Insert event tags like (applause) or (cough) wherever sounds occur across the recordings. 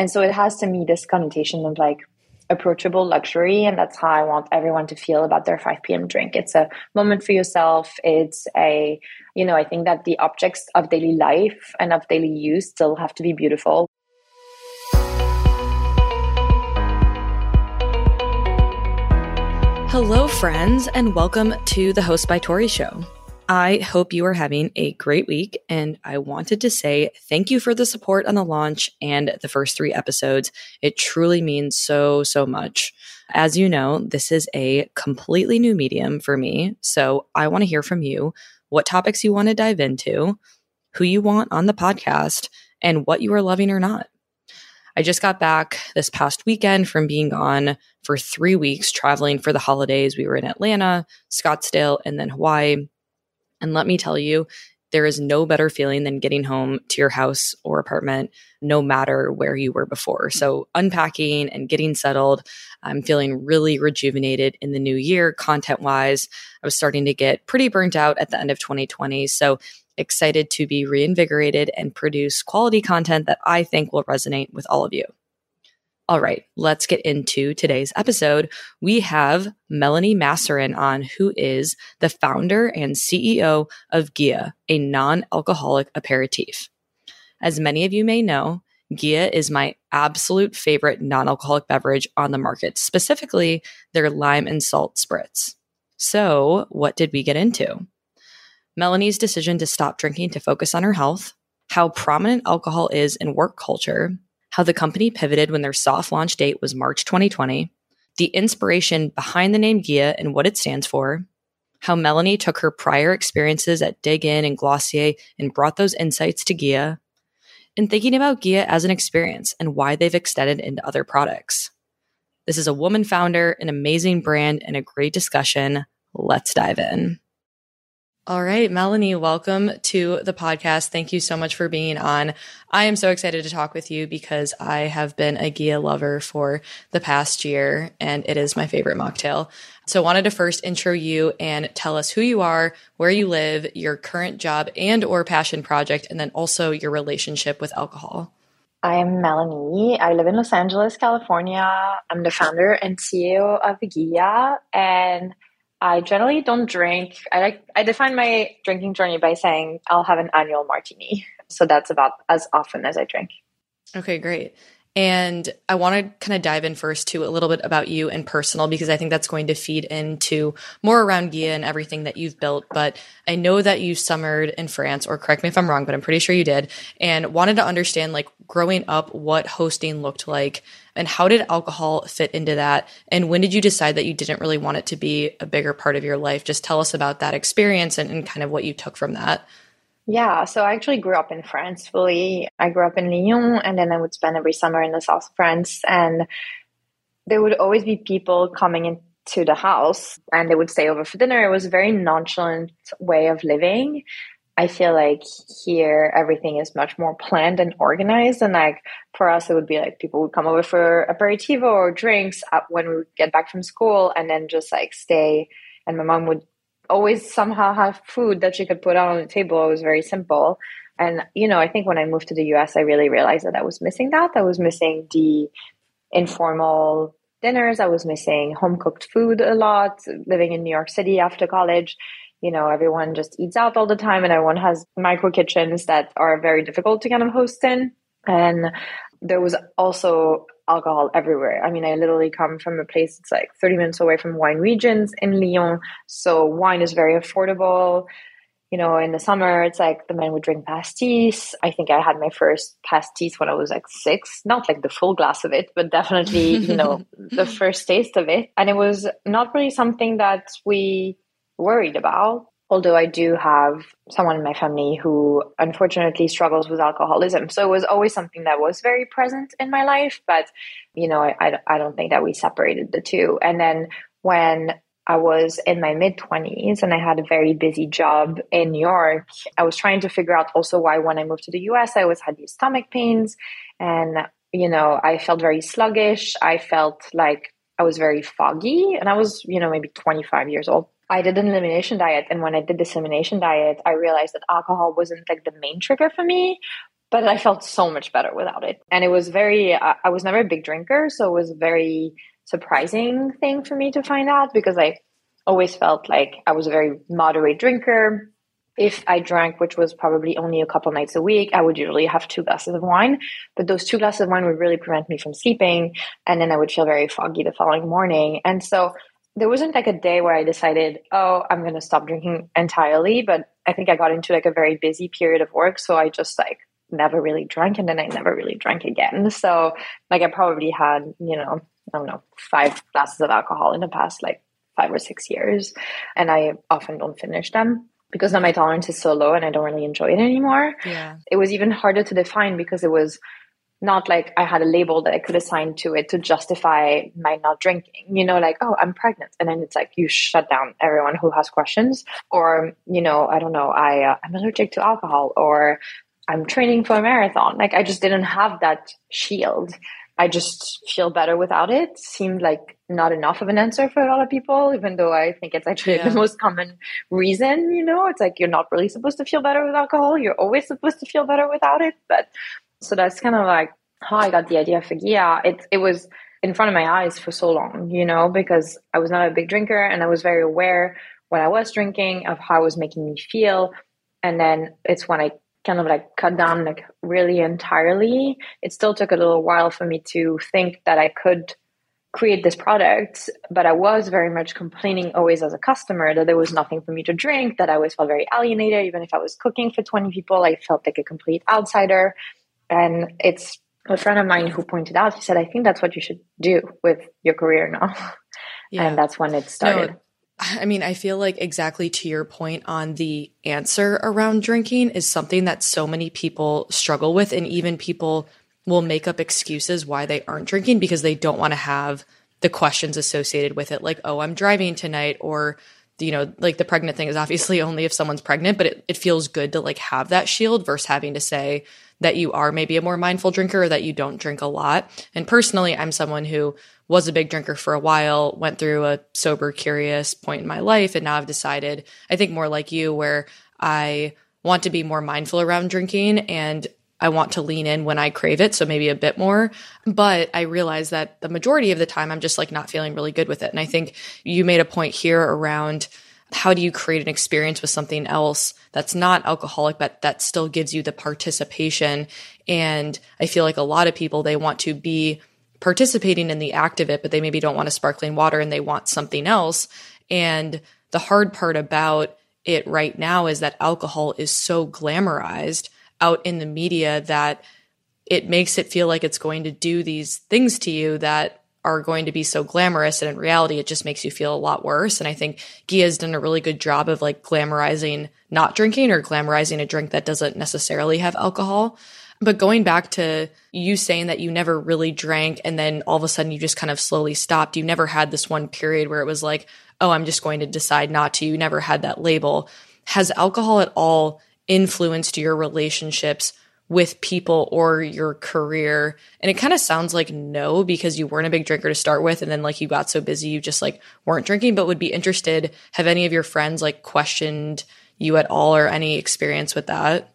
And so it has to me this connotation of like approachable luxury. And that's how I want everyone to feel about their 5 p.m. drink. It's a moment for yourself. It's a, you know, I think that the objects of daily life and of daily use still have to be beautiful. Hello, friends, and welcome to the Host by Tori show. I hope you are having a great week. And I wanted to say thank you for the support on the launch and the first three episodes. It truly means so, so much. As you know, this is a completely new medium for me. So I want to hear from you what topics you want to dive into, who you want on the podcast, and what you are loving or not. I just got back this past weekend from being gone for three weeks traveling for the holidays. We were in Atlanta, Scottsdale, and then Hawaii. And let me tell you, there is no better feeling than getting home to your house or apartment, no matter where you were before. So, unpacking and getting settled, I'm feeling really rejuvenated in the new year, content wise. I was starting to get pretty burnt out at the end of 2020. So, excited to be reinvigorated and produce quality content that I think will resonate with all of you. All right, let's get into today's episode. We have Melanie Masarin on, who is the founder and CEO of Ghia, a non alcoholic aperitif. As many of you may know, Ghia is my absolute favorite non alcoholic beverage on the market, specifically their lime and salt spritz. So, what did we get into? Melanie's decision to stop drinking to focus on her health, how prominent alcohol is in work culture, how the company pivoted when their soft launch date was March 2020, the inspiration behind the name Ghia and what it stands for, how Melanie took her prior experiences at Dig Inn and Glossier and brought those insights to Ghia, and thinking about Ghia as an experience and why they've extended into other products. This is a woman founder, an amazing brand, and a great discussion. Let's dive in. All right, Melanie, welcome to the podcast. Thank you so much for being on. I am so excited to talk with you because I have been a Ghia lover for the past year and it is my favorite mocktail. So I wanted to first intro you and tell us who you are, where you live, your current job and or passion project, and then also your relationship with alcohol. I'm Melanie. I live in Los Angeles, California. I'm the founder and CEO of Ghia and I generally don't drink. I like I define my drinking journey by saying I'll have an annual martini. So that's about as often as I drink. Okay, great. And I want to kind of dive in first to a little bit about you and personal because I think that's going to feed into more around Ghia and everything that you've built. But I know that you summered in France, or correct me if I'm wrong, but I'm pretty sure you did, and wanted to understand like growing up what hosting looked like and how did alcohol fit into that? And when did you decide that you didn't really want it to be a bigger part of your life? Just tell us about that experience and, and kind of what you took from that. Yeah, so I actually grew up in France fully. I grew up in Lyon and then I would spend every summer in the south of France. And there would always be people coming into the house and they would stay over for dinner. It was a very nonchalant way of living. I feel like here everything is much more planned and organized. And like for us, it would be like people would come over for aperitivo or drinks uh, when we would get back from school and then just like stay. And my mom would always somehow have food that she could put out on the table. It was very simple. And, you know, I think when I moved to the US, I really realized that I was missing that. I was missing the informal dinners. I was missing home cooked food a lot, living in New York City after college. You know, everyone just eats out all the time and everyone has micro kitchens that are very difficult to kind of host in. And there was also alcohol everywhere. I mean, I literally come from a place that's like 30 minutes away from wine regions in Lyon. So wine is very affordable. You know, in the summer, it's like the men would drink pastis. I think I had my first pastis when I was like six, not like the full glass of it, but definitely, you know, (laughs) the first taste of it. And it was not really something that we worried about although I do have someone in my family who unfortunately struggles with alcoholism. So it was always something that was very present in my life. But, you know, I, I don't think that we separated the two. And then when I was in my mid 20s and I had a very busy job in New York, I was trying to figure out also why when I moved to the US, I always had these stomach pains. And, you know, I felt very sluggish. I felt like I was very foggy. And I was, you know, maybe 25 years old. I did an elimination diet. And when I did this elimination diet, I realized that alcohol wasn't like the main trigger for me, but I felt so much better without it. And it was very, uh, I was never a big drinker. So it was a very surprising thing for me to find out because I always felt like I was a very moderate drinker. If I drank, which was probably only a couple nights a week, I would usually have two glasses of wine. But those two glasses of wine would really prevent me from sleeping. And then I would feel very foggy the following morning. And so there wasn't like a day where I decided, oh, I'm going to stop drinking entirely. But I think I got into like a very busy period of work. So I just like never really drank and then I never really drank again. So like I probably had, you know, I don't know, five glasses of alcohol in the past like five or six years. And I often don't finish them because now my tolerance is so low and I don't really enjoy it anymore. Yeah. It was even harder to define because it was not like I had a label that I could assign to it to justify my not drinking. You know, like, oh, I'm pregnant. And then it's like you shut down everyone who has questions. Or, you know, I don't know, I, uh, I'm allergic to alcohol or I'm training for a marathon. Like I just didn't have that shield. I just feel better without it. Seemed like not enough of an answer for a lot of people, even though I think it's actually yeah. the most common reason, you know, it's like you're not really supposed to feel better with alcohol. You're always supposed to feel better without it. But so that's kind of like how I got the idea for Ghia. It, it was in front of my eyes for so long, you know, because I was not a big drinker and I was very aware when I was drinking of how it was making me feel. And then it's when I kind of like cut down like really entirely it still took a little while for me to think that i could create this product but i was very much complaining always as a customer that there was nothing for me to drink that i always felt very alienated even if i was cooking for 20 people i felt like a complete outsider and it's a friend of mine who pointed out he said i think that's what you should do with your career now (laughs) yeah. and that's when it started no I mean, I feel like exactly to your point on the answer around drinking is something that so many people struggle with. And even people will make up excuses why they aren't drinking because they don't want to have the questions associated with it. Like, oh, I'm driving tonight or, you know, like the pregnant thing is obviously (laughs) only if someone's pregnant, but it, it feels good to like have that shield versus having to say that you are maybe a more mindful drinker or that you don't drink a lot. And personally, I'm someone who was a big drinker for a while, went through a sober, curious point in my life, and now I've decided, I think more like you, where I want to be more mindful around drinking and I want to lean in when I crave it, so maybe a bit more. But I realize that the majority of the time I'm just like not feeling really good with it. And I think you made a point here around how do you create an experience with something else that's not alcoholic, but that still gives you the participation? And I feel like a lot of people, they want to be participating in the act of it, but they maybe don't want a sparkling water and they want something else. And the hard part about it right now is that alcohol is so glamorized out in the media that it makes it feel like it's going to do these things to you that are going to be so glamorous and in reality it just makes you feel a lot worse and i think Ghia has done a really good job of like glamorizing not drinking or glamorizing a drink that doesn't necessarily have alcohol but going back to you saying that you never really drank and then all of a sudden you just kind of slowly stopped. You never had this one period where it was like, oh, I'm just going to decide not to. You never had that label. Has alcohol at all influenced your relationships with people or your career? And it kind of sounds like no, because you weren't a big drinker to start with. And then like you got so busy, you just like weren't drinking, but would be interested. Have any of your friends like questioned you at all or any experience with that?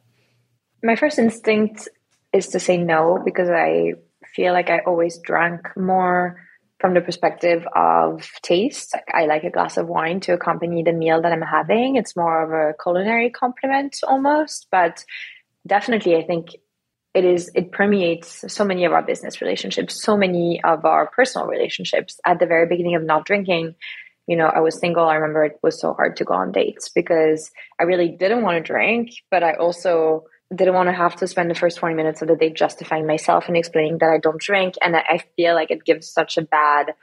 My first instinct is to say no because I feel like I always drank more from the perspective of taste. I like a glass of wine to accompany the meal that I'm having. It's more of a culinary compliment almost, but definitely I think it is it permeates so many of our business relationships, so many of our personal relationships. At the very beginning of not drinking, you know, I was single. I remember it was so hard to go on dates because I really didn't want to drink, but I also didn't want to have to spend the first 20 minutes of the day justifying myself and explaining that I don't drink. And I feel like it gives such a bad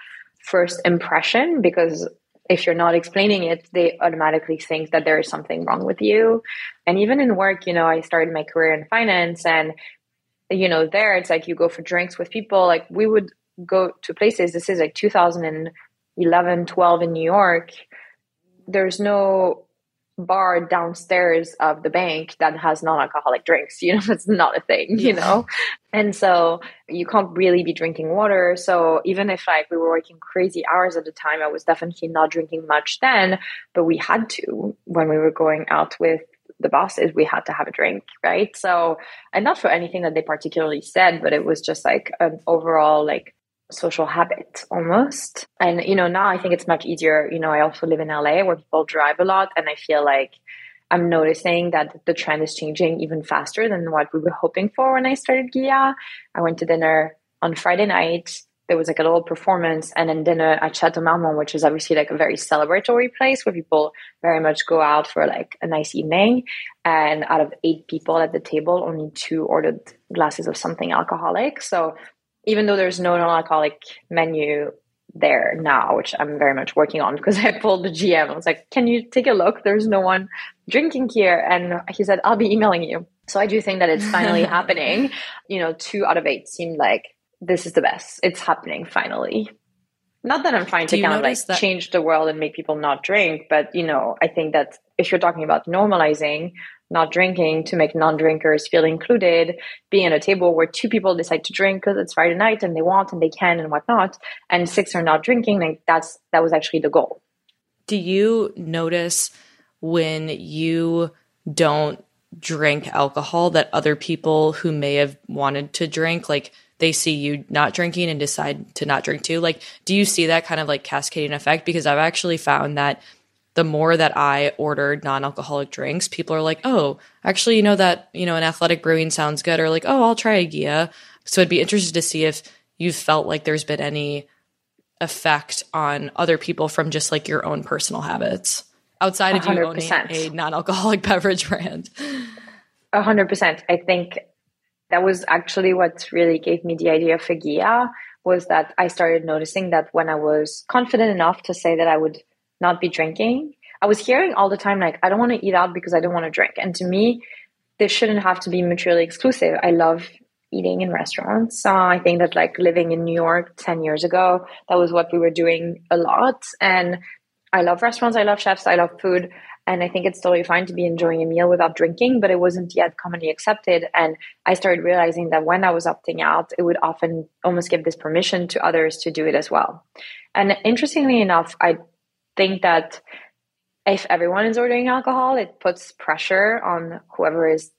first impression because if you're not explaining it, they automatically think that there is something wrong with you. And even in work, you know, I started my career in finance and, you know, there it's like you go for drinks with people. Like we would go to places. This is like 2011, 12 in New York. There's no bar downstairs of the bank that has non-alcoholic drinks you (laughs) know it's not a thing you know? And so you can't really be drinking water. So even if like we were working crazy hours at the time i was definitely not drinking much then but we had to. When we were going out with the bosses, we had to have a drink, right? So, and not for anything that they particularly said, but it was just like an overall like social habit almost. And, you know, now I think it's much easier. You know, I also live in LA where people drive a lot, and I feel like I'm noticing that the trend is changing even faster than what we were hoping for when I started Ghia. I went to dinner on Friday night. There was like a little performance and then dinner at Chateau Marmont, which is obviously like a very celebratory place where people very much go out for like a nice evening. And out of eight people at the table, only two ordered glasses of something alcoholic. So even though there's no non-alcoholic menu there now, which I'm very much working on because (laughs) I pulled the GM. I was like, can you take a look? There's no one drinking here. And he said, I'll be emailing you. So I do think that it's (laughs) finally happening. You know, two out of eight seemed like this is the best. It's happening finally. Not that I'm trying to kind of like that- change the world and make people not drink, but you know, I think that if you're talking about normalizing, not drinking to make non-drinkers feel included being at a table where two people decide to drink because it's friday night and they want and they can and whatnot and six are not drinking like that's that was actually the goal. Do you notice when you don't drink alcohol that other people who may have wanted to drink like they see you not drinking and decide to not drink too? Like do you see that kind of like cascading effect? Because i've actually found that the more that I ordered non-alcoholic drinks, people are like, "Oh, actually, you know that you know an athletic brewing sounds good," or like, "Oh, I'll try a Ghia." So I'd be interested to see if you've felt like there's been any effect on other people from just like your own personal habits outside of 100%. you owning a non-alcoholic (laughs) beverage brand. A hundred percent. I think that was actually what really gave me the idea for Ghia was that I started noticing that when I was confident enough to say that I would not be drinking. I was hearing all the time, like, I don't want to eat out because I don't want to drink. And to me, this shouldn't have to be mutually exclusive. I love eating in restaurants. Uh, I think that, like, living in New York 10 years ago, that was what we were doing a lot. And I love restaurants, I love chefs, I love food. And I think it's totally fine to be enjoying a meal without drinking, but it wasn't yet commonly accepted. And I started realizing that when I was opting out, it would often almost give this permission to others to do it as well. And interestingly enough, I think that if everyone is ordering alcohol, it puts pressure on whoever is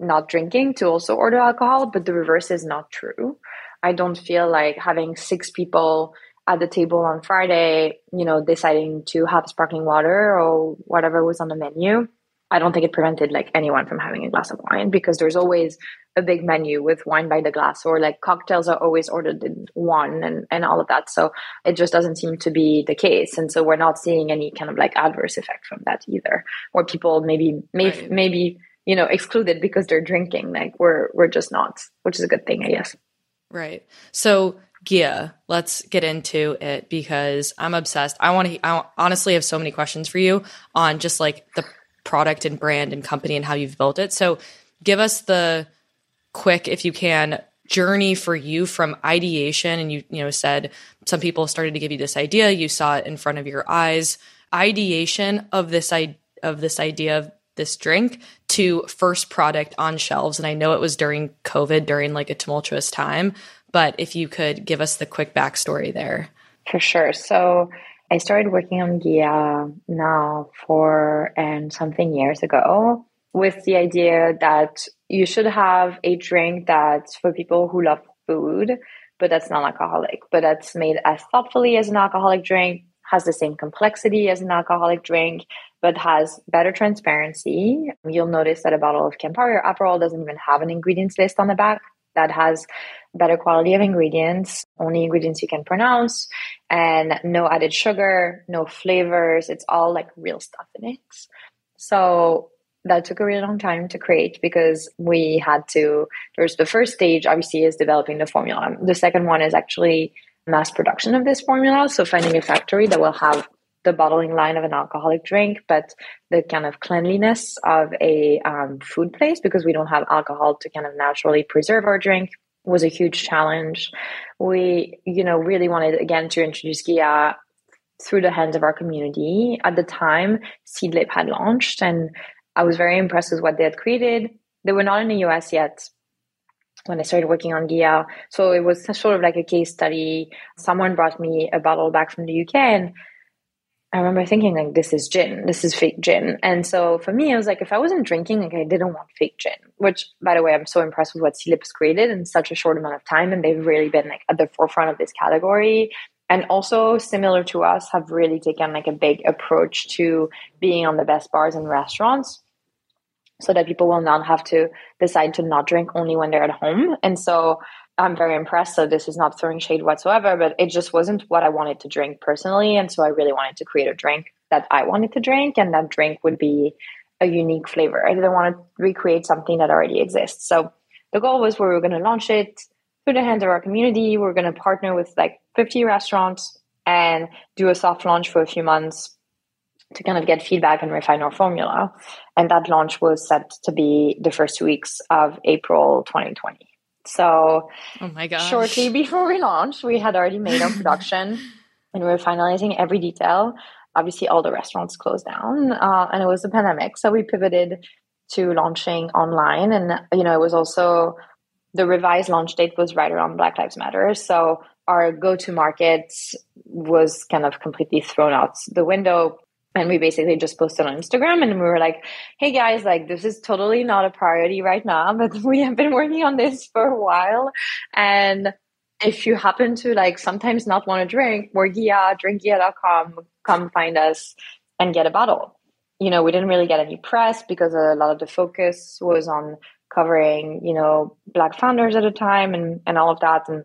not drinking to also order alcohol, but the reverse is not true. I don't feel like having six people at the table on Friday, you know, deciding to have sparkling water or whatever was on the menu I don't think it prevented like anyone from having a glass of wine because there's always a big menu with wine by the glass or like cocktails are always ordered in one and, and all of that. So it just doesn't seem to be the case. And so we're not seeing any kind of like adverse effect from that either. Or people maybe maybe right. maybe, you know, excluded because they're drinking. Like we're we're just not, which is a good thing, I guess. Right. So Ghia, let's get into it because I'm obsessed. I want to I honestly have so many questions for you on just like the product and brand and company and how you've built it. So give us the quick, if you can, journey for you from ideation. And you, you know, said some people started to give you this idea, you saw it in front of your eyes. Ideation of this of this idea of this drink to first product on shelves. And I know it was during COVID, during like a tumultuous time. But if you could give us the quick backstory there. For sure. So I started working on Ghia now for and something years ago with the idea that you should have a drink that's for people who love food, but that's non-alcoholic, but that's made as thoughtfully as an alcoholic drink, has the same complexity as an alcoholic drink, but has better transparency. You'll notice that a bottle of Campari or Aperol doesn't even have an ingredients list on the back that has better quality of ingredients, only ingredients you can pronounce, and no added sugar, no flavors. It's all like real stuff in it. So that took a really long time to create because we had to. There's the first stage, obviously, is developing the formula. The second one is actually mass production of this formula. So finding a factory that will have the bottling line of an alcoholic drink, but the kind of cleanliness of a um, food place because we don't have alcohol to kind of naturally preserve our drink was a huge challenge. We, you know, really wanted again to introduce Ghia through the hands of our community. At the time, Seedlip had launched, and I was very impressed with what they had created. They were not in the US yet when I started working on Ghia, so it was sort of like a case study. Someone brought me a bottle back from the UK, and I remember thinking like this is gin, this is fake gin. And so for me, I was like, if I wasn't drinking, like I didn't want fake gin. Which, by the way, I'm so impressed with what Seedlip's created in such a short amount of time, and they've really been like at the forefront of this category. And also, similar to us, have really taken like a big approach to being on the best bars and restaurants, so that people will not have to decide to not drink only when they're at home. And so I'm very impressed. So this is not throwing shade whatsoever, but it just wasn't what I wanted to drink personally. And so I really wanted to create a drink that I wanted to drink, and that drink would be a unique flavor. I didn't want to recreate something that already exists. So the goal was we were going to launch it through the hands of our community. We we're going to partner with like 50 restaurants and do a soft launch for a few months to kind of get feedback and refine our formula. And that launch was set to be the first weeks of April 2020. So, oh my gosh. shortly before we launched, we had already made our (laughs) production and we were finalizing every detail. Obviously, all the restaurants closed down uh, and it was the pandemic. So, we pivoted to launching online. And, you know, it was also the revised launch date was right around Black Lives Matter. So, our go to market was kind of completely thrown out the window and we basically just posted on Instagram and we were like, hey guys, like this is totally not a priority right now, (laughs) but we have been working on this for a while. And if you happen to like sometimes not want to drink, we're Ghia, drinkghia.com, come find us and get a bottle. You know, we didn't really get any press because a lot of the focus was on covering, you know, black founders at a time and, and all of that. And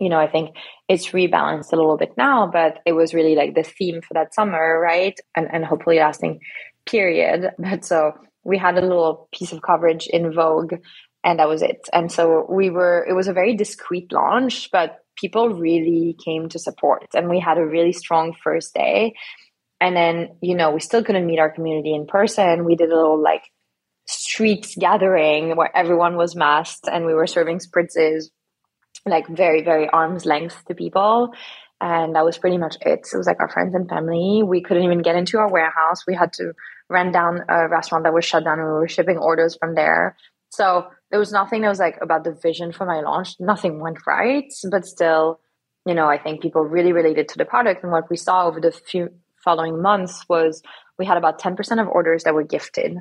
you know, I think it's rebalanced a little bit now, but it was really like the theme for that summer, right? And and hopefully lasting period. (laughs) But so we had a little piece of coverage in Vogue and that was it. And so we were it was a very discreet launch, but people really came to support and we had a really strong first day. And then, you know, we still couldn't meet our community in person. We did a little like street gathering where everyone was masked and we were serving spritzes like very very arm's length to people and that was pretty much it. It was like our friends and family. We couldn't even get into our warehouse. We had to run down a restaurant that was shut down we were shipping orders from there. So there was nothing that was like about the vision for my launch. Nothing went right but still you know i think people really related to the product and what we saw over the few following months was we had about 10% of orders that were gifted.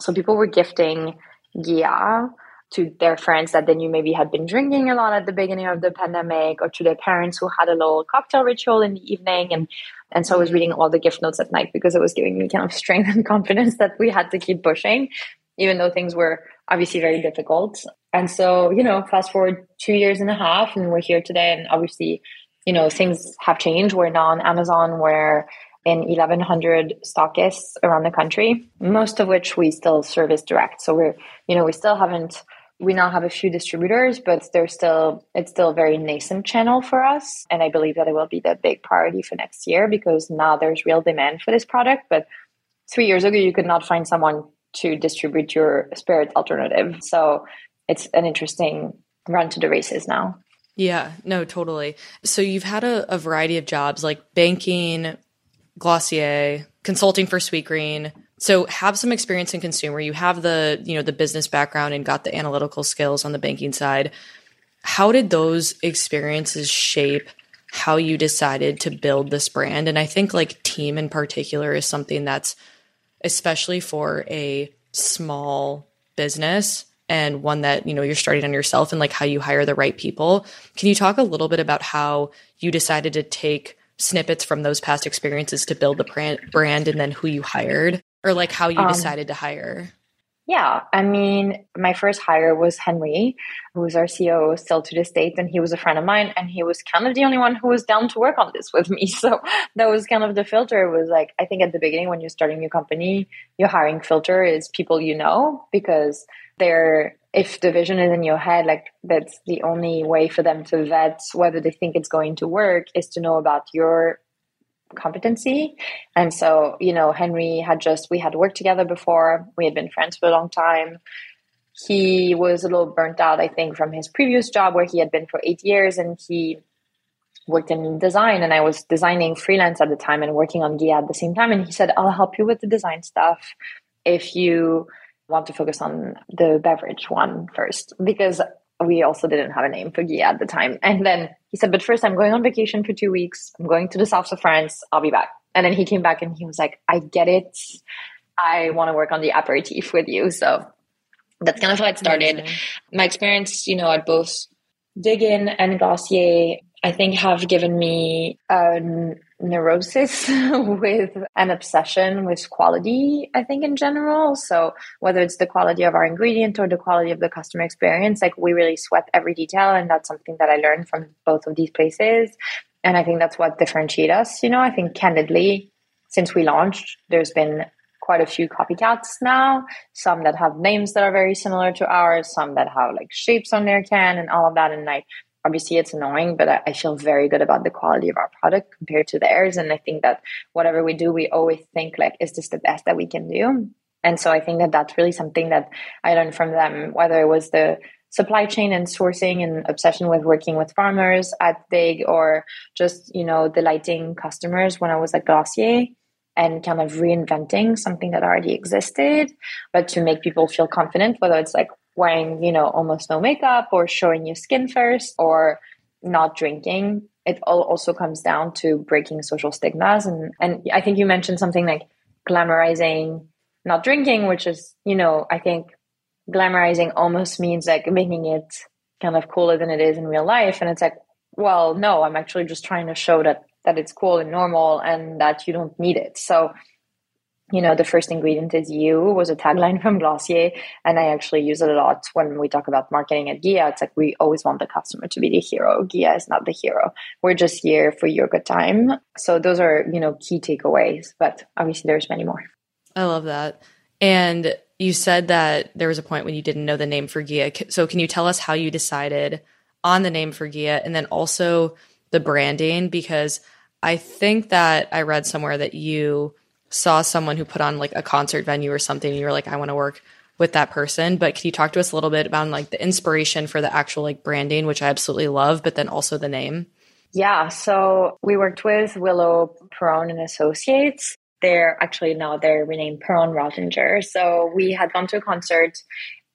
So people were gifting Ghia to their friends that they knew maybe had been drinking a lot at the beginning of the pandemic or to their parents who had a little cocktail ritual in the evening and and so I was mm-hmm. reading all the gift notes at night because it was giving me kind of (laughs) strength and confidence that we had to keep pushing, even though things were obviously very difficult. And so, you know, fast forward two years and a half and we're here today and obviously, you know, things have changed. We're now on Amazon, we're in 1100 stockists around the country, most of which we still service direct. So we're, you know, we still haven't we now have a few distributors, but there's still it's still a very nascent channel for us. And I believe that it will be the big priority for next year because now there's real demand for this product. But three years ago you could not find someone to distribute your spirit alternative. So it's an interesting run to the races now. Yeah, no, totally. So you've had a, a variety of jobs like banking, Glossier, consulting for Sweetgreen, so have some experience in consumer. You have the you know the business background and got the analytical skills on the banking side. How did those experiences shape how you decided to build this brand? And i think like team in particular is something that's especially for a small business and one that you know you're starting on yourself and like how you hire the right people. Can you talk a little bit about how you decided to take snippets from those past experiences to build the brand and then who you hired or like how you um, decided to hire? Yeah, I mean, my first hire was Henry, who was our CEO still to this date, and he was a friend of mine, and he was kind of the only one who was down to work on this with me. (laughs) So that was kind of the filter. It was like I think at the beginning when you're starting your company, your hiring filter is people you know because they're if the vision is in your head, like that's the only way for them to vet whether they think it's going to work is to know about your competency. And so, you know, Henry had just, we had worked together before, we had been friends for a long time. He was a little burnt out, I think, from his previous job where he had been for eight years and he worked in design. And I was designing freelance at the time and working on Ghia at the same time. And he said, I'll help you with the design stuff if you want to focus on the beverage one first. Because we also didn't have a name for Ghia at the time. And then he said, but first I'm going on vacation for two weeks. I'm going to the south of France. I'll be back. And then he came back and he was like, I get it. I want to work on the aperitif with you. So that's kind of how it started. Amazing. My experience, you know, at both Dig Inn and Glossier, I think have given me a neurosis (laughs) with an obsession with quality, I think in general. So whether it's the quality of our ingredient or the quality of the customer experience, like we really sweat every detail. And that's something that I learned from both of these places. And I think that's what differentiates us. You know, I think candidly, since we launched, there's been quite a few copycats now. Some that have names that are very similar to ours, some that have like shapes on their can and all of that. And like obviously it's annoying, but I, I feel very good about the quality of our product compared to theirs. And I think that whatever we do, we always think like, is this the best that we can do? And so I think that that's really something that I learned from them, whether it was the supply chain and sourcing and obsession with working with farmers at Dig or just, you know, delighting customers when I was at Glossier and kind of reinventing something that already existed, but to make people feel confident, whether it's like wearing, you know, almost no makeup or showing your skin first or not drinking. It all also comes down to breaking social stigmas. And, and I think you mentioned something like glamorizing not drinking, which is, you know, I think glamorizing almost means like making it kind of cooler than it is in real life. And it's like, well, no, I'm actually just trying to show that that it's cool and normal and that you don't need it. So, you know, the first ingredient is you was a tagline from Glossier. And I actually use it a lot when we talk about marketing at Ghia. It's like we always want the customer to be the hero. Ghia is not the hero. We're just here for your good time. So those are, you know, key takeaways. But obviously there's many more. I love that. And you said that there was a point when you didn't know the name for Ghia. So can you tell us how you decided on the name for Ghia and then also the branding? Because I think that I read somewhere that you saw someone who put on like a concert venue or something and you were like, I want to work with that person. But can you talk to us a little bit about like the inspiration for the actual like branding, which I absolutely love, but then also the name? Yeah. So we worked with Willo Perron and Associates. They're actually now they're renamed Perron-Roettinger. So we had gone to a concert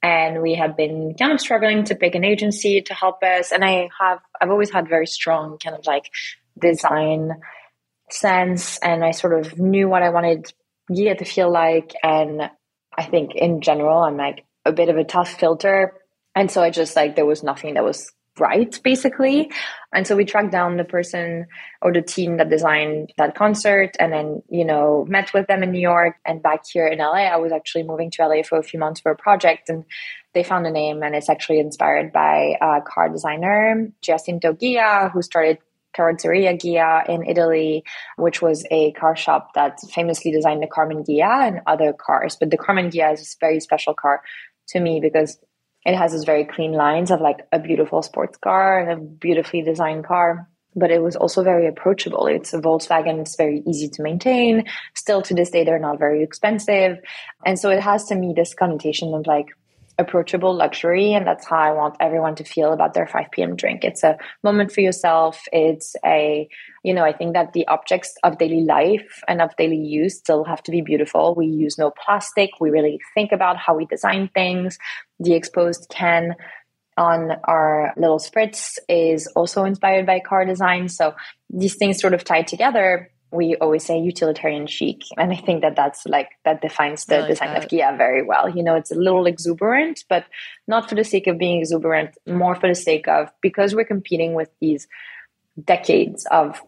and we had been kind of struggling to pick an agency to help us. And I have I've always had very strong kind of like design sense and I sort of knew what I wanted Ghia to feel like. And I think in general, I'm like a bit of a tough filter. And so I just like, there was nothing that was right basically. And so we tracked down the person or the team that designed that concert and then, you know, met with them in New York and back here in LA. I was actually moving to LA for a few months for a project and they found a name and it's actually inspired by a car designer, Giacinto Ghia, who started Carrozzeria Ghia in Italy, which was a car shop that famously designed the Karmann Ghia and other cars. But the Karmann Ghia is a very special car to me because it has these very clean lines of like a beautiful sports car and a beautifully designed car. But it was also very approachable. It's a Volkswagen. It's very easy to maintain. Still to this day, they're not very expensive. And so it has to me this connotation of like approachable luxury and that's how i want everyone to feel about their 5 p.m drink. It's a moment for yourself. It's a you know i think that the objects of daily life and of daily use still have to be beautiful. We use no plastic. We really think about how we design things. The exposed can on our little spritz is also inspired by car design. So these things sort of tie together we always say utilitarian chic and i think that that's like that defines the like design that. of Ghia very well. You know it's a little exuberant but not for the sake of being exuberant more for the sake of because we're competing with these decades of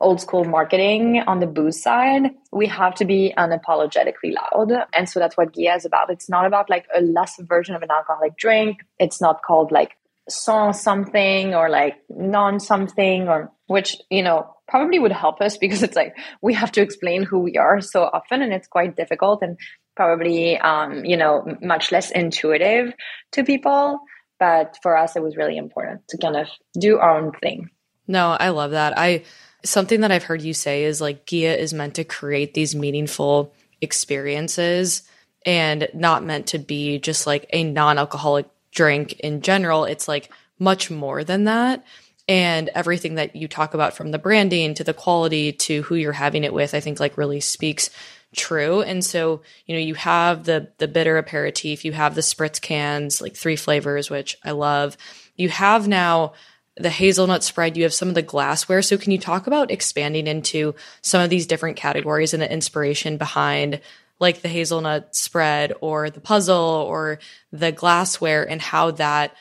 old school marketing on the booze side we have to be unapologetically loud. And so that's what Ghia is about. It's not about like a less version of an alcoholic drink. It's not called like sans something or like non something or which you know probably would help us because it's like we have to explain who we are so often and it's quite difficult and probably um, you know much less intuitive to people. But for us it was really important to kind of do our own thing. No i love that. I something that i've heard you say is like Ghia is meant to create these meaningful experiences and not meant to be just like a non-alcoholic drink in general. It's like much more than that and everything that you talk about from the branding to the quality to who you're having it with i think like really speaks true and so you know you have the the bitter aperitif you have the spritz cans like three flavors which i love you have now the hazelnut spread, you have some of the glassware. So can you talk about expanding into some of these different categories and the inspiration behind like the hazelnut spread or the puzzle or the glassware and how that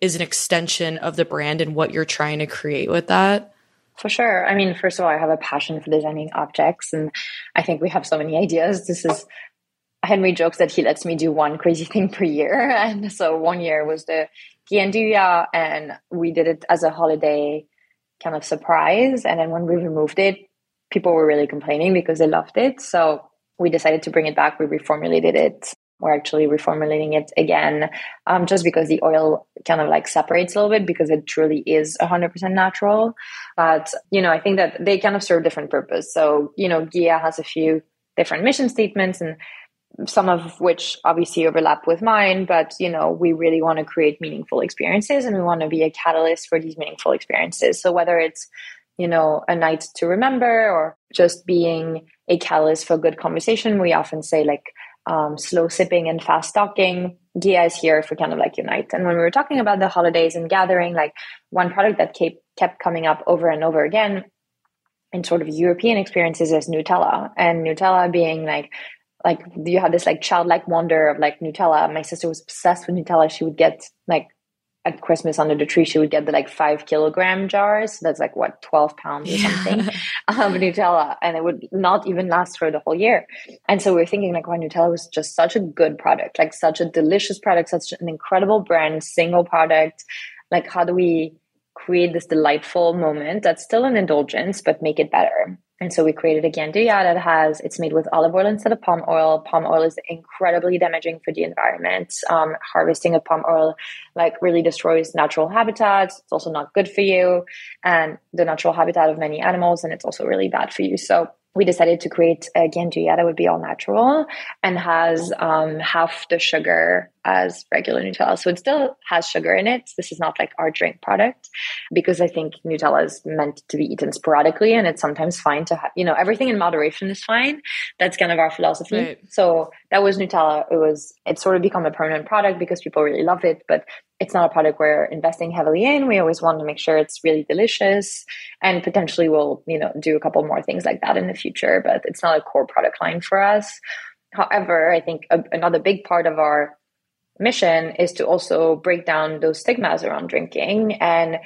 is an extension of the brand and what you're trying to create with that? For sure. I mean, first of all, I have a passion for designing objects, and I think we have so many ideas. This is Henry jokes that he lets me do one crazy thing per year, (laughs) and so one year was the Gianduja, and we did it as a holiday kind of surprise. And then when we removed it, people were really complaining because they loved it. So we decided to bring it back. We reformulated it. We're actually reformulating it again, um, just because the oil kind of like separates a little bit because it truly is 100% natural. But, you know, I think that they kind of serve different purpose. So, you know, Ghia has a few different mission statements and some of which obviously overlap with mine, but you know, we really want to create meaningful experiences and we want to be a catalyst for these meaningful experiences. So whether it's, you know, a night to remember or just being a catalyst for good conversation, we often say like um, slow sipping and fast talking. Ghia is here for kind of like unite. And when we were talking about the holidays and gathering, like one product that kept kept coming up over and over again in sort of European experiences is Nutella. And Nutella being like like you have this like childlike wonder of like Nutella. My sister was obsessed with Nutella. She would get like at Christmas under the tree, she would get the like five kilogram jars. So that's like what, 12 pounds or something (laughs) uh, of Nutella. And it would not even last for the whole year. And so we are thinking like, wow, Nutella was just such a good product, like such a delicious product, such an incredible brand, single product. Like, how do we create this delightful moment that's still an indulgence, but make it better? And so we created a Gianduja that has, it's made with olive oil instead of palm oil. Palm oil is incredibly damaging for the environment. Um, harvesting of palm oil like really destroys natural habitats. It's also not good for you and the natural habitat of many animals. And it's also really bad for you. So we decided to create a Gianduja that would be all natural and has um, half the sugar as regular Nutella. So it still has sugar in it. This is not like our drink product because I think Nutella is meant to be eaten sporadically and it's sometimes fine to have, you know, everything in moderation is fine. That's kind of our philosophy. Right. So that was Nutella. It was, it's sort of become a permanent product because people really love it, but it's not a product we're investing heavily in. We always want to make sure it's really delicious and potentially we'll, you know, do a couple more things like that in the future, but it's not a core product line for us. However, I think a, another big part of our mission is to also break down those stigmas around drinking and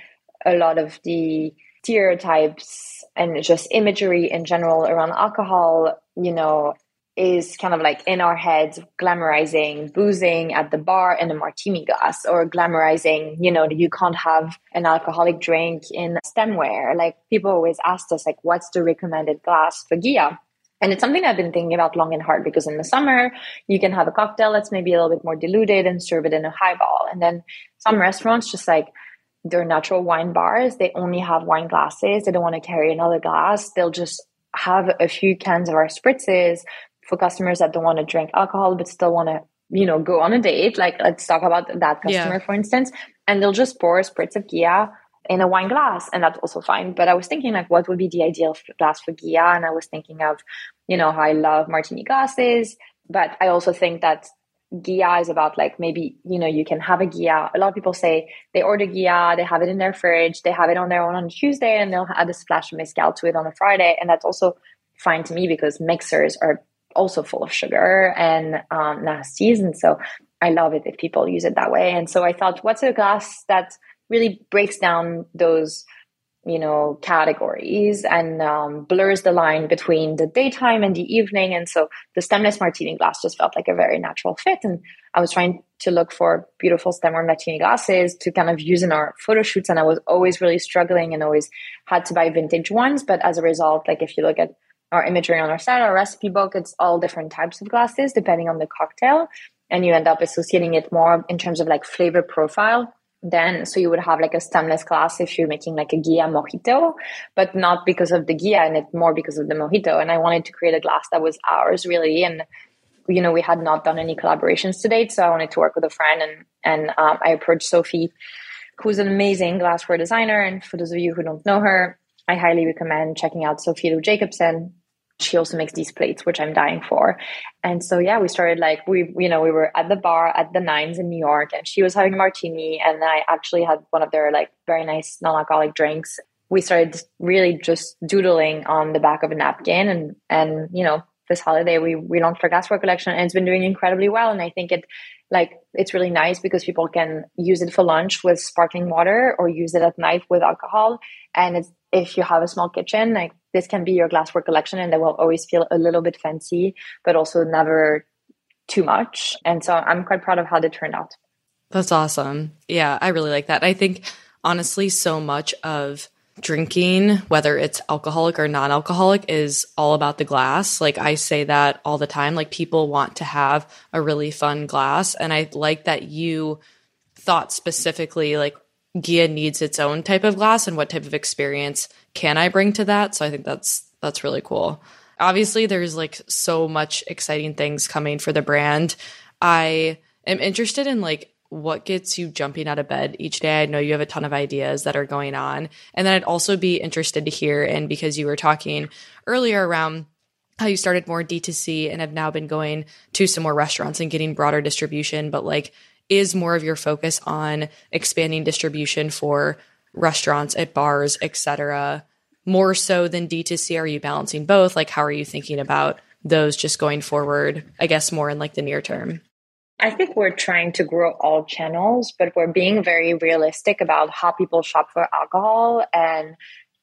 a lot of the stereotypes and just imagery in general around alcohol, you know, is kind of like in our heads glamorizing boozing at the bar in a martini glass or glamorizing you know you can't have an alcoholic drink in stemware like people always ask us like what's the recommended glass for Ghia and it's something I've been thinking about long and hard because in the summer, you can have a cocktail that's maybe a little bit more diluted and serve it in a highball. And then some restaurants, just like their natural wine bars, they only have wine glasses. They don't want to carry another glass. They'll just have a few cans of our spritzes for customers that don't want to drink alcohol but still want to, you know, go on a date. Like let's talk about that customer, yeah. for instance. And they'll just pour a spritz of Ghia in a wine glass and that's also fine but i was thinking like what would be the ideal glass for Ghia and i was thinking of you know how i love martini glasses but i also think that Ghia is about like maybe you know you can have a Ghia a lot of people say they order Ghia they have it in their fridge they have it on their own on tuesday and they'll add a splash of mezcal to it on a friday and that's also fine to me because mixers are also full of sugar and um, nasties and so i love it if people use it that way. And so i thought what's a glass that really breaks down those you know categories and um, blurs the line between the daytime and the evening? And so the stemless martini glass just felt like a very natural fit and i was trying to look for beautiful stemless martini glasses to kind of use in our photo shoots and i was always really struggling and always had to buy vintage ones. But as a result like if you look at our imagery on our site our recipe book it's all different types of glasses depending on the cocktail and you end up associating it more in terms of like flavor profile then so you would have like a stemless glass if you're making like a Ghia mojito, but not because of the Ghia and it more because of the mojito. And I wanted to create a glass that was ours really. And you know, we had not done any collaborations to date, so I wanted to work with a friend and and um, I approached Sophie, who's an amazing glassware designer. And for those of you who don't know her, I highly recommend checking out Sophie Lou Jacobson. she also makes these plates, which I'm dying for. And so, yeah, we started like, we, you know, we were at the bar at the Nines in New York and she was having a martini. And I actually had one of their like very nice non alcoholic drinks. We started really just doodling on the back of a napkin and, and, you know, this holiday we, we launched our glassware collection and it's been doing incredibly well. And I think it, like, it's really nice because people can use it for lunch with sparkling water or use it at night with alcohol. And it's, if you have a small kitchen, like this can be your glassware collection and they will always feel a little bit fancy, but also never too much. And so I'm quite proud of how they turned out. That's awesome. Yeah, I really like that. I think honestly, so much of drinking, whether it's alcoholic or non alcoholic, is all about the glass. Like I say that all the time. Like people want to have a really fun glass. And I like that you thought specifically, like, Ghia needs its own type of glass and what type of experience can I bring to that? So I think that's that's really cool. Obviously there's like so much exciting things coming for the brand. I am interested in like what gets you jumping out of bed each day. I know you have a ton of ideas that are going on. And then I'd also be interested to hear and because you were talking earlier around how you started more D2C and have now been going to some more restaurants and getting broader distribution, but like is more of your focus on expanding distribution for restaurants at bars etc more so than d2c are you balancing both? Like how are you thinking about those just going forward i guess more in like the near term? I think we're trying to grow all channels, but we're being very realistic about how people shop for alcohol and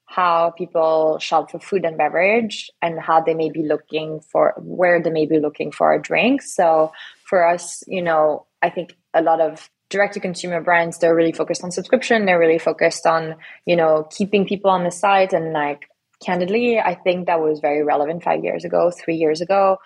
how people shop for food and beverage and how they may be looking for where they may be looking for a drink. So for us, you know, I think a lot of direct to consumer brands they're really focused on subscription. They're really focused on you know keeping people on the site. And like candidly i think that was very relevant 5 years ago 3 years ago.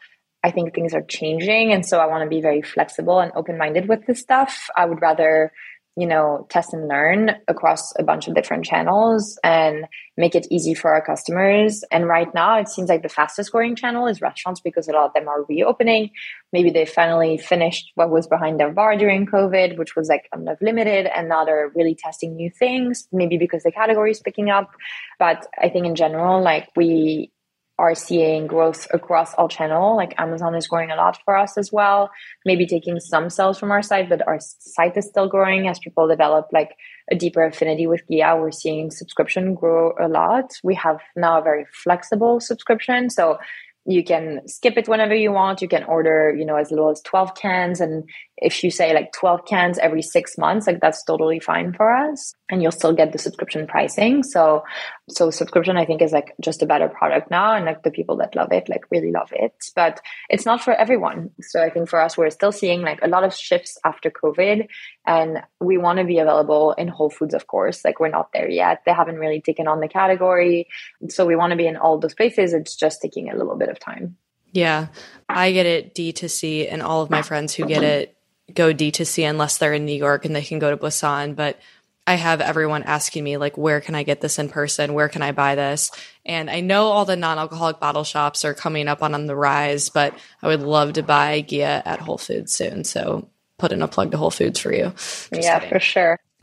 I think things are changing. And so i want to be very flexible and open minded with this stuff. I would rather you know, test and learn across a bunch of different channels and make it easy for our customers. And right now, it seems like the fastest growing channel is restaurants because a lot of them are reopening. Maybe they finally finished what was behind their bar during COVID, which was like kind of limited, and now they're really testing new things, maybe because the category is picking up. But I think in general, like we are seeing growth across all channel. Like Amazon is growing a lot for us as well. Maybe taking some sales from our site, but our site is still growing as people develop like a deeper affinity with Ghia. We're seeing subscription grow a lot. We have now a very flexible subscription. So you can skip it whenever you want you can order you know as little as 12 cans and if you say like 12 cans every six months like that's totally fine for us and you'll still get the subscription pricing. So so subscription i think is like just a better product now and like the people that love it like really love it. But it's not for everyone. So i think for us we're still seeing like a lot of shifts after covid and we want to be available in whole foods of course. Like we're not there yet. They haven't really taken on the category. So we want to be in all those places. It's just taking a little bit of time. Yeah. I get it d to c and all of my friends who get it go d to c unless they're in new york and they can go to Boisson but I have everyone asking me like, where can I get this in person? Where can I buy this? And I know all the non-alcoholic bottle shops are coming up on, on the rise, but I would love to buy Ghia at Whole Foods soon. So put in a plug to Whole Foods for you. Just yeah, kidding. for sure. (laughs)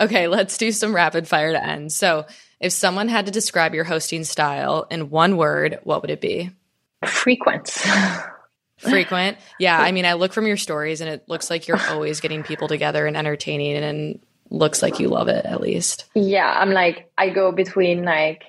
okay, let's do some rapid fire to end. So, if someone had to describe your hosting style in one word, what would it be? Frequent. (laughs) Frequent. Yeah. I mean, I look from your stories and it looks like you're always getting people together and entertaining and looks like you love it at least. Yeah. I'm like, I go between like,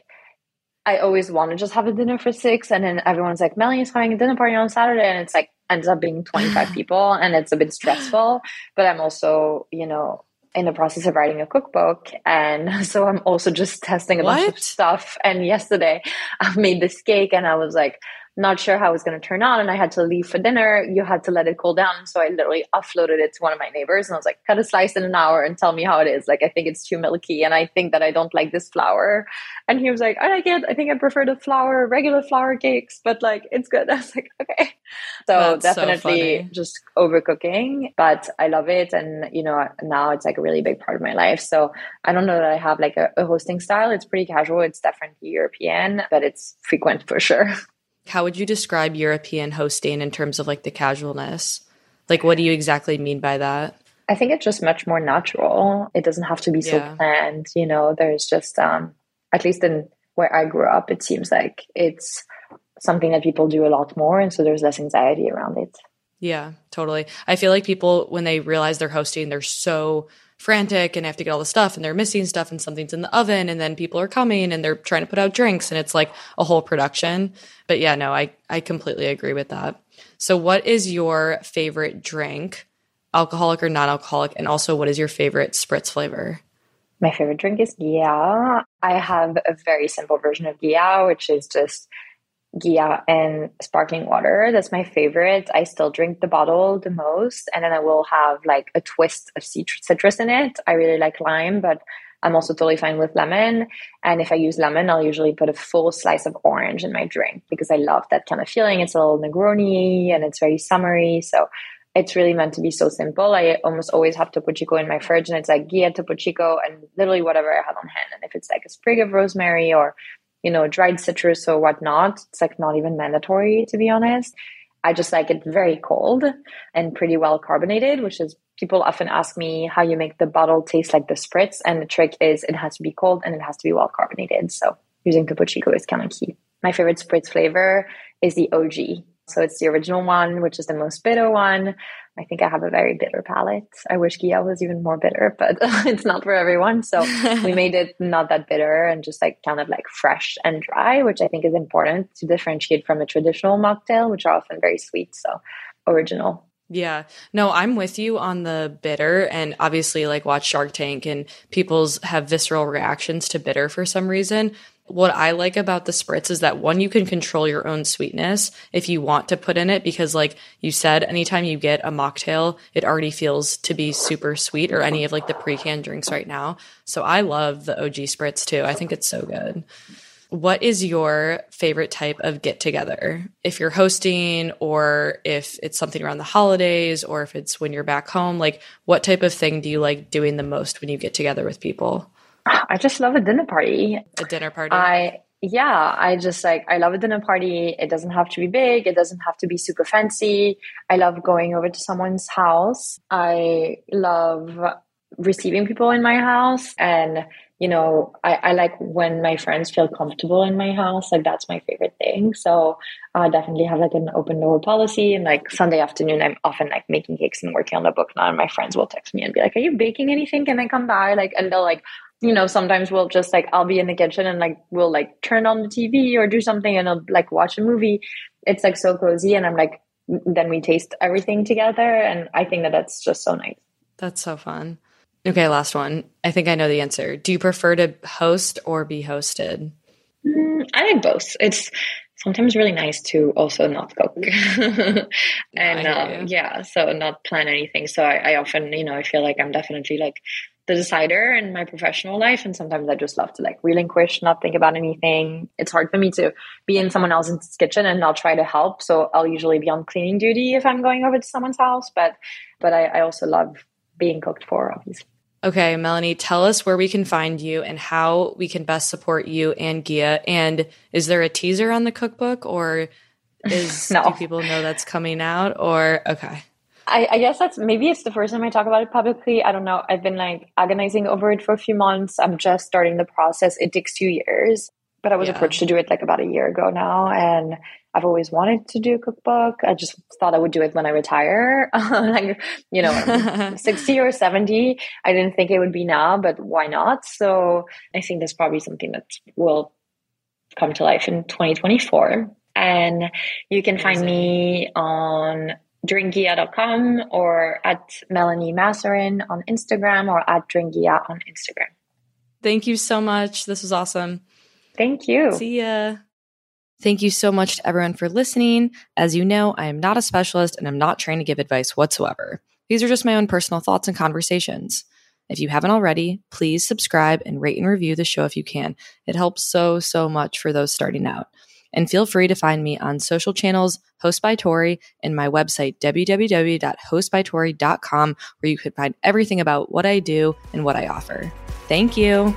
I always want to just have a dinner for six. And then everyone's like, Melanie's having a dinner party on Saturday. And it's like, ends up being 25 (sighs) people and it's a bit stressful. But I'm also, you know, in the process of writing a cookbook. And (laughs) so I'm also just testing a what? bunch of stuff. And yesterday (laughs) I made this cake and I was like, not sure how it was going to turn out and I had to leave for dinner. You had to let it cool down. So I literally uploaded it to one of my neighbors and I was like, cut a slice in an hour and tell me how it is. Like, I think it's too milky and I think that I don't like this flour. And he was like, I like it. I think I prefer the flour, regular flour cakes, but like, it's good. (laughs) I was like, okay. So That's definitely so just overcooking, but I love it. And, you know, now it's like a really big part of my life. So I don't know that I have like a, a hosting style. It's pretty casual. It's definitely European, but it's frequent for sure. (laughs) How would you describe European hosting in terms of like the casualness? Like, what do you exactly mean by that? I think it's just much more natural. It doesn't have to be so planned. You know, there's just, um, at least in where I grew up, it seems like it's something that people do a lot more. And so there's less anxiety around it. Yeah, totally. I feel like people, when they realize they're hosting, they're so frantic and have to get all the stuff and they're missing stuff and something's in the oven and then people are coming and they're trying to put out drinks and it's like a whole production. But yeah, no, I, I completely agree with that. So what is your favorite drink, alcoholic or non-alcoholic? And also what is your favorite spritz flavor? My favorite drink is Ghia. I have a very simple version of Ghia, which is just Ghia and sparkling water. That's my favorite. I still drink the bottle the most. And then I will have like a twist of citrus in it. I really like lime, but I'm also totally fine with lemon. And if I use lemon, I'll usually put a full slice of orange in my drink because I love that kind of feeling. It's a little Negroni and it's very summery. So it's really meant to be so simple. I almost always have Topo Chico in my fridge and it's like Ghia Topo Chico and literally whatever I have on hand. And if it's like a sprig of rosemary or you know, dried citrus or whatnot. It's like not even mandatory, to be honest. I just like it very cold and pretty well carbonated, which is people often ask me how you make the bottle taste like the spritz. And the trick is it has to be cold and it has to be well carbonated. So using Topo Chico is kind of key. My favorite spritz flavor is the OG. So it's the original one, which is the most bitter one. I think I have a very bitter palate. I wish Ghia was even more bitter, (laughs) but (laughs) it's not for everyone. So we (laughs) made it not that bitter and just like kind of like fresh and dry, which I think is important to differentiate from a traditional mocktail, which are often very sweet. So original. Yeah. No, I'm with you on the bitter and obviously like watch Shark Tank and people's have visceral reactions to bitter for some reason what I like about the spritz is that one, you can control your own sweetness if you want to put in it, because like you said, anytime you get a mocktail, it already feels to be super sweet or any of like the pre-canned drinks right now. So I love the OG spritz too. I think it's so good. What is your favorite type of get together? If you're hosting or if it's something around the holidays or if it's when you're back home, like what type of thing do you like doing the most when you get together with people? I just love a dinner party. A dinner party. I yeah, I just like I love a dinner party. It doesn't have to be big. It doesn't have to be super fancy. I love going over to someone's house. I love receiving people in my house. And you know I, I like when my friends feel comfortable in my house like that's my favorite thing. So i definitely have like an open door policy. And like sunday afternoon i'm often like making cakes and working on the book. Now and my friends will text me and be like are you baking anything? Can i come by? Like and they'll like you know, sometimes we'll just like I'll be in the kitchen and like we'll like turn on the TV or do something and I'll like watch a movie. It's like so cozy, and I'm like, then we taste everything together, and I think that that's just so nice. That's so fun. Okay, last one. I think I know the answer. Do you prefer to host or be hosted? Mm, I like both. It's sometimes really nice to also not cook (laughs) and um, yeah so not plan anything so I, I often you know i feel like i'm definitely like the decider in my professional life and sometimes i just love to like relinquish not think about anything it's hard for me to be in someone else's kitchen and not try to help so i'll usually be on cleaning duty if i'm going over to someone's house but but i, I also love being cooked for obviously okay melanie tell us where we can find you and how we can best support you and Ghia. and is there a teaser on the cookbook or is (laughs) no. do people know that's coming out or okay I, I, guess that's maybe it's the first time I talk about it publicly. I don't know. I've been like agonizing over it for a few months. I'm just starting the process. It takes two years, but I was yeah. approached to do it like about a year ago now. And I've always wanted to do a cookbook. I just thought I would do it when I retire, (laughs) like, you know, (laughs) 60 or 70. I didn't think it would be now, but why not? So I think that's probably something that will come to life in 2024. And you can find me on drinkghia.com or at Melanie Masarin on Instagram or at drinkghia on Instagram. Thank you so much. This was awesome. Thank you. See ya. Thank you so much to everyone for listening. As you know, I am not a specialist and I'm not trying to give advice whatsoever. These are just my own personal thoughts and conversations. If you haven't already, please subscribe and rate and review the show if you can. It helps so, so much for those starting out. And feel free to find me on social channels, Host by Tori, and my website, www.hostbytori.com, where you can find everything about what I do and what I offer. Thank you.